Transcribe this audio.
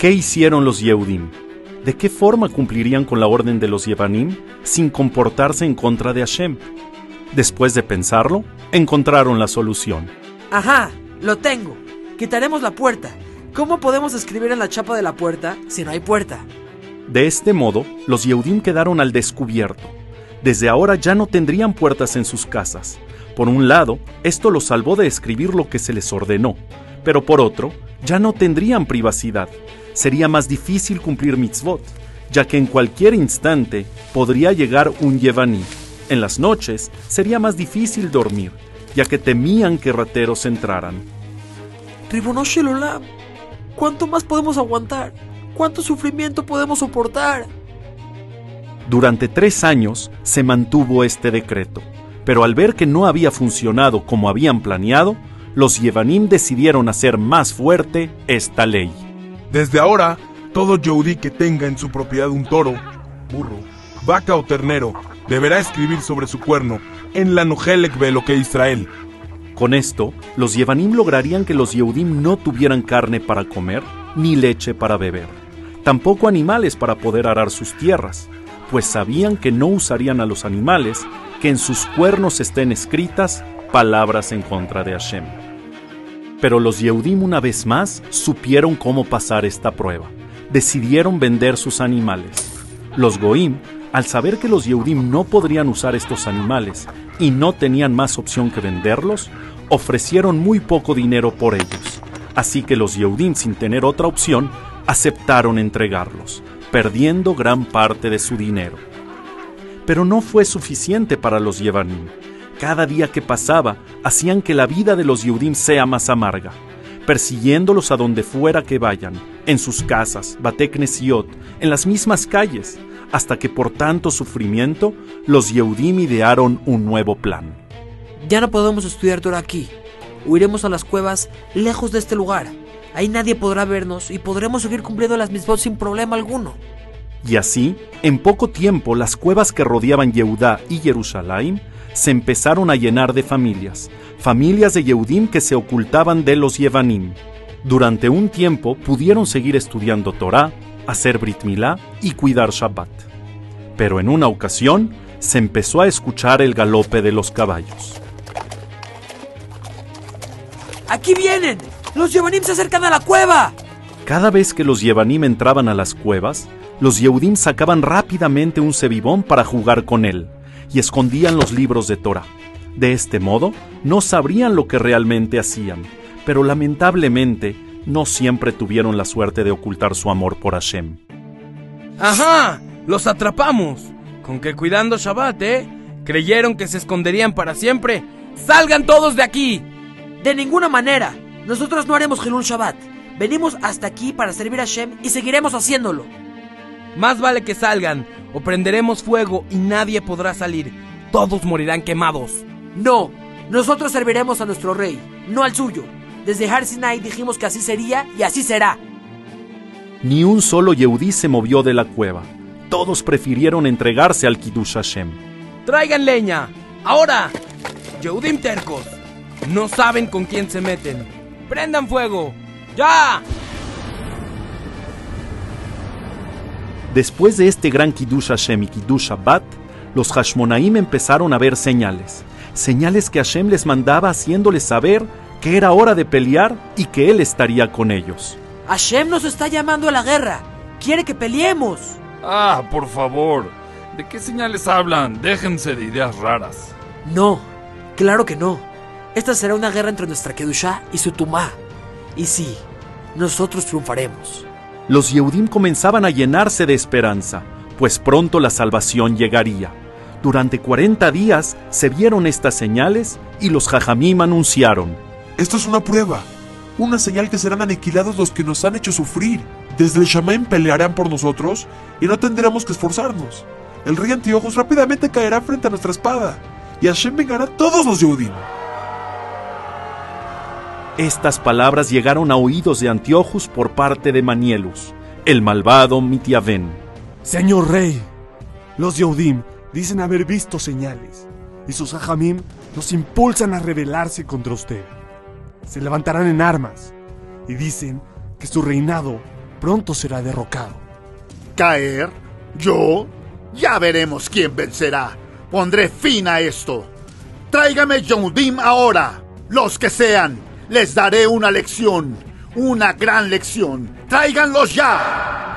¿Qué hicieron los Yehudim? ¿De qué forma cumplirían con la orden de los Yevanim sin comportarse en contra de Hashem? Después de pensarlo, encontraron la solución. Ajá, lo tengo. Quitaremos la puerta. ¿Cómo podemos escribir en la chapa de la puerta si no hay puerta? De este modo, los Yehudim quedaron al descubierto. Desde ahora ya no tendrían puertas en sus casas. Por un lado, esto los salvó de escribir lo que se les ordenó, pero por otro, ya no tendrían privacidad. Sería más difícil cumplir mitzvot, ya que en cualquier instante podría llegar un Yevaní. En las noches sería más difícil dormir, ya que temían que rateros entraran. Tribuno Shelolam, ¿cuánto más podemos aguantar? ¿Cuánto sufrimiento podemos soportar? Durante tres años se mantuvo este decreto, pero al ver que no había funcionado como habían planeado, los Yevanim decidieron hacer más fuerte esta ley. Desde ahora, todo Yehudi que tenga en su propiedad un toro, burro, vaca o ternero, deberá escribir sobre su cuerno en la Nojelek que Israel. Con esto, los Yevanim lograrían que los Yehudim no tuvieran carne para comer ni leche para beber, tampoco animales para poder arar sus tierras, pues sabían que no usarían a los animales que en sus cuernos estén escritas palabras en contra de Hashem. Pero los Yehudim una vez más supieron cómo pasar esta prueba. Decidieron vender sus animales. Los Goim, al saber que los Yehudim no podrían usar estos animales y no tenían más opción que venderlos, ofrecieron muy poco dinero por ellos. Así que los Yehudim, sin tener otra opción, aceptaron entregarlos, perdiendo gran parte de su dinero. Pero no fue suficiente para los Yevanim cada día que pasaba hacían que la vida de los Yehudim sea más amarga, persiguiéndolos a donde fuera que vayan, en sus casas, Bateknesiot, en las mismas calles, hasta que por tanto sufrimiento los Yehudim idearon un nuevo plan. Ya no podemos estudiar Torah aquí. Huiremos a las cuevas lejos de este lugar. Ahí nadie podrá vernos y podremos seguir cumpliendo las mismas sin problema alguno. Y así, en poco tiempo, las cuevas que rodeaban Yehudá y Jerusalén se empezaron a llenar de familias, familias de Yehudim que se ocultaban de los Yevanim. Durante un tiempo pudieron seguir estudiando Torah, hacer Brit Milá y cuidar Shabbat. Pero en una ocasión se empezó a escuchar el galope de los caballos. ¡Aquí vienen! ¡Los Yevanim se acercan a la cueva! Cada vez que los Yevanim entraban a las cuevas, los Yehudim sacaban rápidamente un cebibón para jugar con él y escondían los libros de Torah. De este modo, no sabrían lo que realmente hacían, pero lamentablemente no siempre tuvieron la suerte de ocultar su amor por Hashem. ¡Ajá! ¡Los atrapamos! Con que cuidando Shabbat, ¿eh? Creyeron que se esconderían para siempre. ¡Salgan todos de aquí! De ninguna manera. Nosotros no haremos Hilul Shabbat. Venimos hasta aquí para servir a Hashem y seguiremos haciéndolo. Más vale que salgan, o prenderemos fuego y nadie podrá salir. Todos morirán quemados. No, nosotros serviremos a nuestro rey, no al suyo. Desde Har Sinai dijimos que así sería y así será. Ni un solo Yehudí se movió de la cueva. Todos prefirieron entregarse al Kiddush Hashem. ¡Traigan leña! ¡Ahora! Yehudim tercos. No saben con quién se meten. ¡Prendan fuego! ¡Ya! Después de este gran Kiddush Hashem y Kiddush Shabbat, los Hashmonaim empezaron a ver señales, señales que Hashem les mandaba haciéndoles saber que era hora de pelear y que Él estaría con ellos. Hashem nos está llamando a la guerra, quiere que peleemos. Ah, por favor, ¿de qué señales hablan? Déjense de ideas raras. No, claro que no. Esta será una guerra entre nuestra Kedushá y su Tumá. Y sí, nosotros triunfaremos los Yehudim comenzaban a llenarse de esperanza, pues pronto la salvación llegaría. Durante 40 días se vieron estas señales y los Jajamim anunciaron: Esto es una prueba, una señal que serán aniquilados los que nos han hecho sufrir. Desde el Shamaim pelearán por nosotros y no tendremos que esforzarnos. El rey Antiojos rápidamente caerá frente a nuestra espada y Hashem vengará a todos los Yehudim. Estas palabras llegaron a oídos de Antiochus por parte de Manielus, el malvado Mitiaven. Señor rey, los Yehudim dicen haber visto señales, y sus hajamim nos impulsan a rebelarse contra usted. Se levantarán en armas, y dicen que su reinado pronto será derrocado. ¿Caer? ¿Yo? Ya veremos quién vencerá. Pondré fin a esto. Tráigame Yehudim ahora. Los que sean. Les daré una lección. Una gran lección. ¡Tráiganlos ya!